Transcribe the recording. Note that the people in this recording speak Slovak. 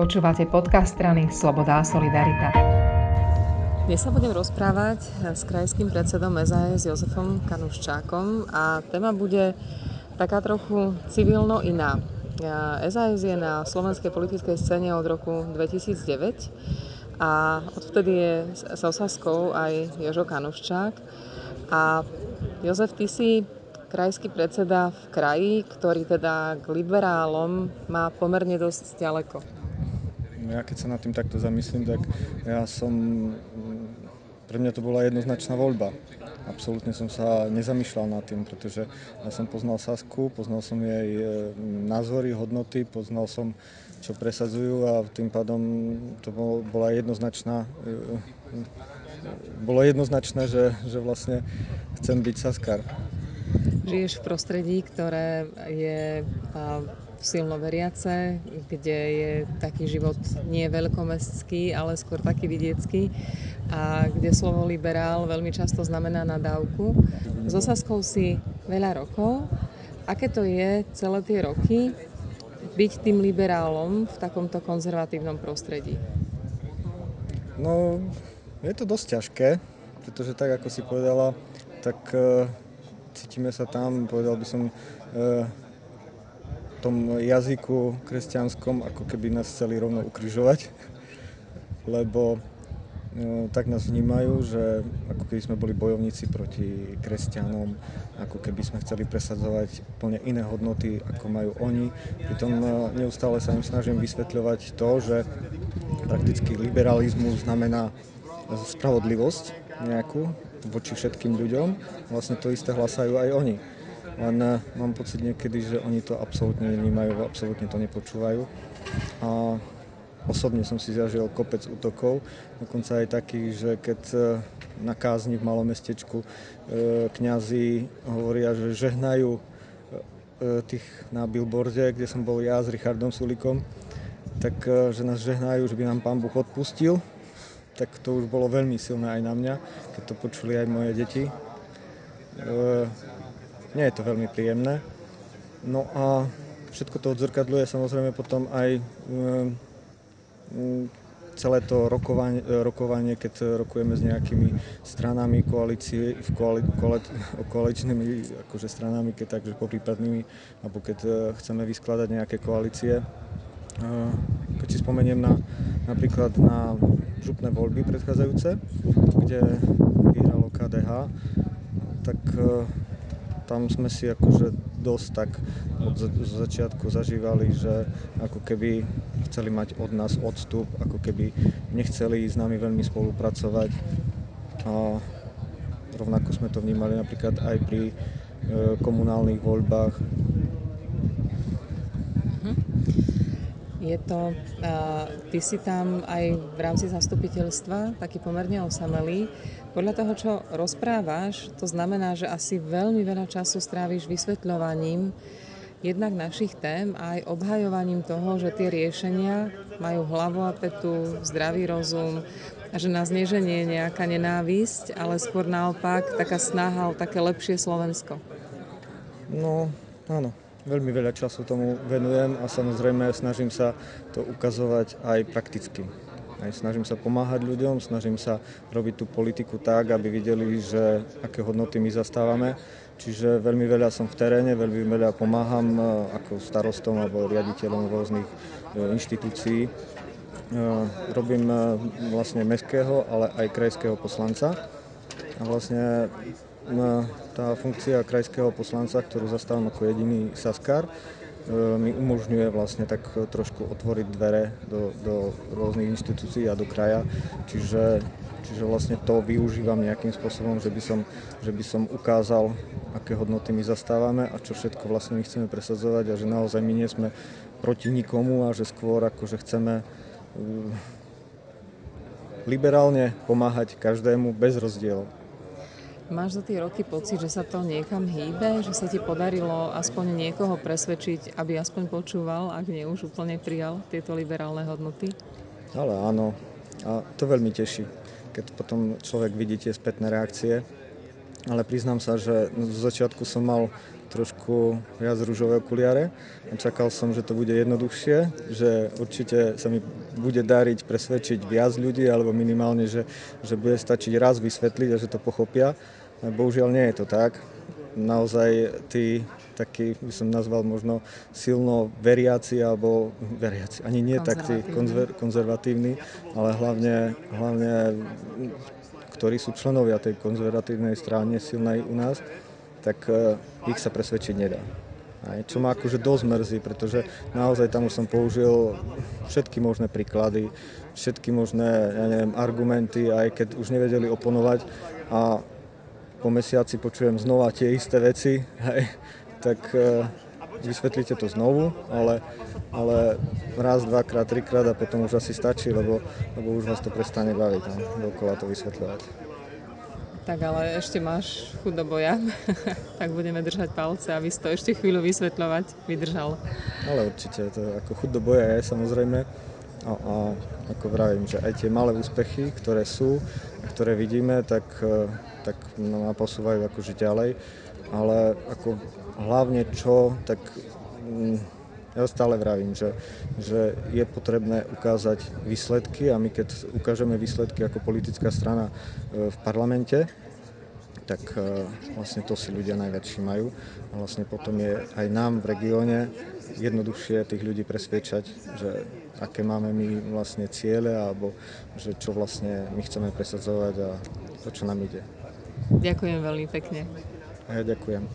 Počúvate podcast strany Sloboda a Solidarita. Dnes sa budem rozprávať s krajským predsedom SAS Jozefom Kanuščákom a téma bude taká trochu civilno iná. SAS je na slovenskej politickej scéne od roku 2009 a odvtedy je s Osaskou aj Jožo Kanuščák. A Jozef, ty si krajský predseda v kraji, ktorý teda k liberálom má pomerne dosť ďaleko ja keď sa nad tým takto zamyslím, tak ja som, pre mňa to bola jednoznačná voľba. Absolútne som sa nezamýšľal nad tým, pretože ja som poznal Sasku, poznal som jej e, názory, hodnoty, poznal som, čo presadzujú a tým pádom to bola jednoznačná e, bolo jednoznačné, že, že vlastne chcem byť Saskar. Žiješ v prostredí, ktoré je silno veriace, kde je taký život nie veľkomestský, ale skôr taký vidiecký a kde slovo liberál veľmi často znamená nadávku. S Osaskou si veľa rokov. Aké to je celé tie roky byť tým liberálom v takomto konzervatívnom prostredí? No, je to dosť ťažké, pretože tak, ako si povedala, tak uh, cítime sa tam, povedal by som, uh, tom jazyku kresťanskom, ako keby nás chceli rovno ukrižovať, lebo no, tak nás vnímajú, že ako keby sme boli bojovníci proti kresťanom, ako keby sme chceli presadzovať úplne iné hodnoty, ako majú oni. Pritom no, neustále sa im snažím vysvetľovať to, že prakticky liberalizmus znamená spravodlivosť nejakú voči všetkým ľuďom. Vlastne to isté hlasajú aj oni len eh, mám pocit niekedy, že oni to absolútne nevnímajú, absolútne to nepočúvajú. A osobne som si zažil kopec útokov, dokonca aj takých, že keď eh, na kázni v malom mestečku eh, kňazi hovoria, že žehnajú tých na billboarde, kde som bol ja s Richardom Sulikom, tak že nás žehnajú, že by nám pán Boh odpustil, tak to už bolo veľmi silné aj na mňa, keď to počuli aj moje deti nie je to veľmi príjemné. No a všetko to odzrkadľuje samozrejme potom aj um, celé to rokovanie, rokovanie, keď rokujeme s nejakými stranami koalície, v koali, koali, koaličnými akože stranami, keď takže poprípadnými, alebo keď uh, chceme vyskladať nejaké koalície. Uh, keď si spomeniem na, napríklad na župné voľby predchádzajúce, kde vyhralo KDH, tak uh, tam sme si akože dosť tak od začiatku zažívali, že ako keby chceli mať od nás odstup, ako keby nechceli s nami veľmi spolupracovať. A rovnako sme to vnímali napríklad aj pri e, komunálnych voľbách. Je to, uh, ty si tam aj v rámci zastupiteľstva taký pomerne osamelý. Podľa toho, čo rozprávaš, to znamená, že asi veľmi veľa času stráviš vysvetľovaním jednak našich tém a aj obhajovaním toho, že tie riešenia majú hlavu a petu, zdravý rozum a že nás neženie nejaká nenávisť, ale skôr naopak taká snaha o také lepšie Slovensko. No, áno. Veľmi veľa času tomu venujem a samozrejme snažím sa to ukazovať aj prakticky. Aj snažím sa pomáhať ľuďom, snažím sa robiť tú politiku tak, aby videli, že aké hodnoty my zastávame. Čiže veľmi veľa som v teréne, veľmi veľa pomáham e, ako starostom alebo riaditeľom rôznych e, inštitúcií. E, robím vlastne mestského, ale aj krajského poslanca. A vlastne tá funkcia krajského poslanca, ktorú zastávam ako jediný Saskar, E, mi umožňuje vlastne tak trošku otvoriť dvere do, do rôznych inštitúcií a do kraja. Čiže, čiže vlastne to využívam nejakým spôsobom, že by, som, že by som ukázal, aké hodnoty my zastávame a čo všetko vlastne my chceme presadzovať a že naozaj my nie sme proti nikomu a že skôr akože chceme e, liberálne pomáhať každému bez rozdielov. Máš za tie roky pocit, že sa to niekam hýbe, že sa ti podarilo aspoň niekoho presvedčiť, aby aspoň počúval, ak nie už úplne prijal tieto liberálne hodnoty? Ale áno, a to veľmi teší, keď potom človek vidí tie spätné reakcie. Ale priznám sa, že z začiatku som mal trošku viac rúžové okuliare. Čakal som, že to bude jednoduchšie, že určite sa mi bude dariť presvedčiť viac ľudí, alebo minimálne, že, že bude stačiť raz vysvetliť a že to pochopia. Bohužiaľ nie je to tak. Naozaj tí taký, by som nazval možno silno veriaci, alebo veriaci, ani nie tak tí konzver, konzervatívni, ale hlavne, hlavne ktorí sú členovia tej konzervatívnej strany silnej u nás, tak uh, ich sa presvedčiť nedá. Aj, čo ma akože dosť mrzí, pretože naozaj tam už som použil všetky možné príklady, všetky možné ja neviem, argumenty, aj keď už nevedeli oponovať a po mesiaci počujem znova tie isté veci, hej, tak uh, vysvetlíte to znovu, ale, ale raz, dvakrát, trikrát a potom už asi stačí, lebo, lebo už vás to prestane baviť, no, dokola to vysvetľovať. Tak ale ešte máš chuť do boja, tak budeme držať palce, aby si to ešte chvíľu vysvetľovať vydržal. Ale určite, to ako chuť do boja je samozrejme. A, a ako vravím, že aj tie malé úspechy, ktoré sú, ktoré vidíme, tak, e, tak ma posúvajú akože ďalej. Ale ako hlavne čo, tak mm, ja stále vravím, že, že je potrebné ukázať výsledky a my keď ukážeme výsledky ako politická strana e, v parlamente, tak e, vlastne to si ľudia najviac všímajú a vlastne potom je aj nám v regióne jednoduchšie tých ľudí presviečať, že aké máme my vlastne ciele alebo že čo vlastne my chceme presadzovať a to, čo nám ide. Ďakujem veľmi pekne. A ja ďakujem.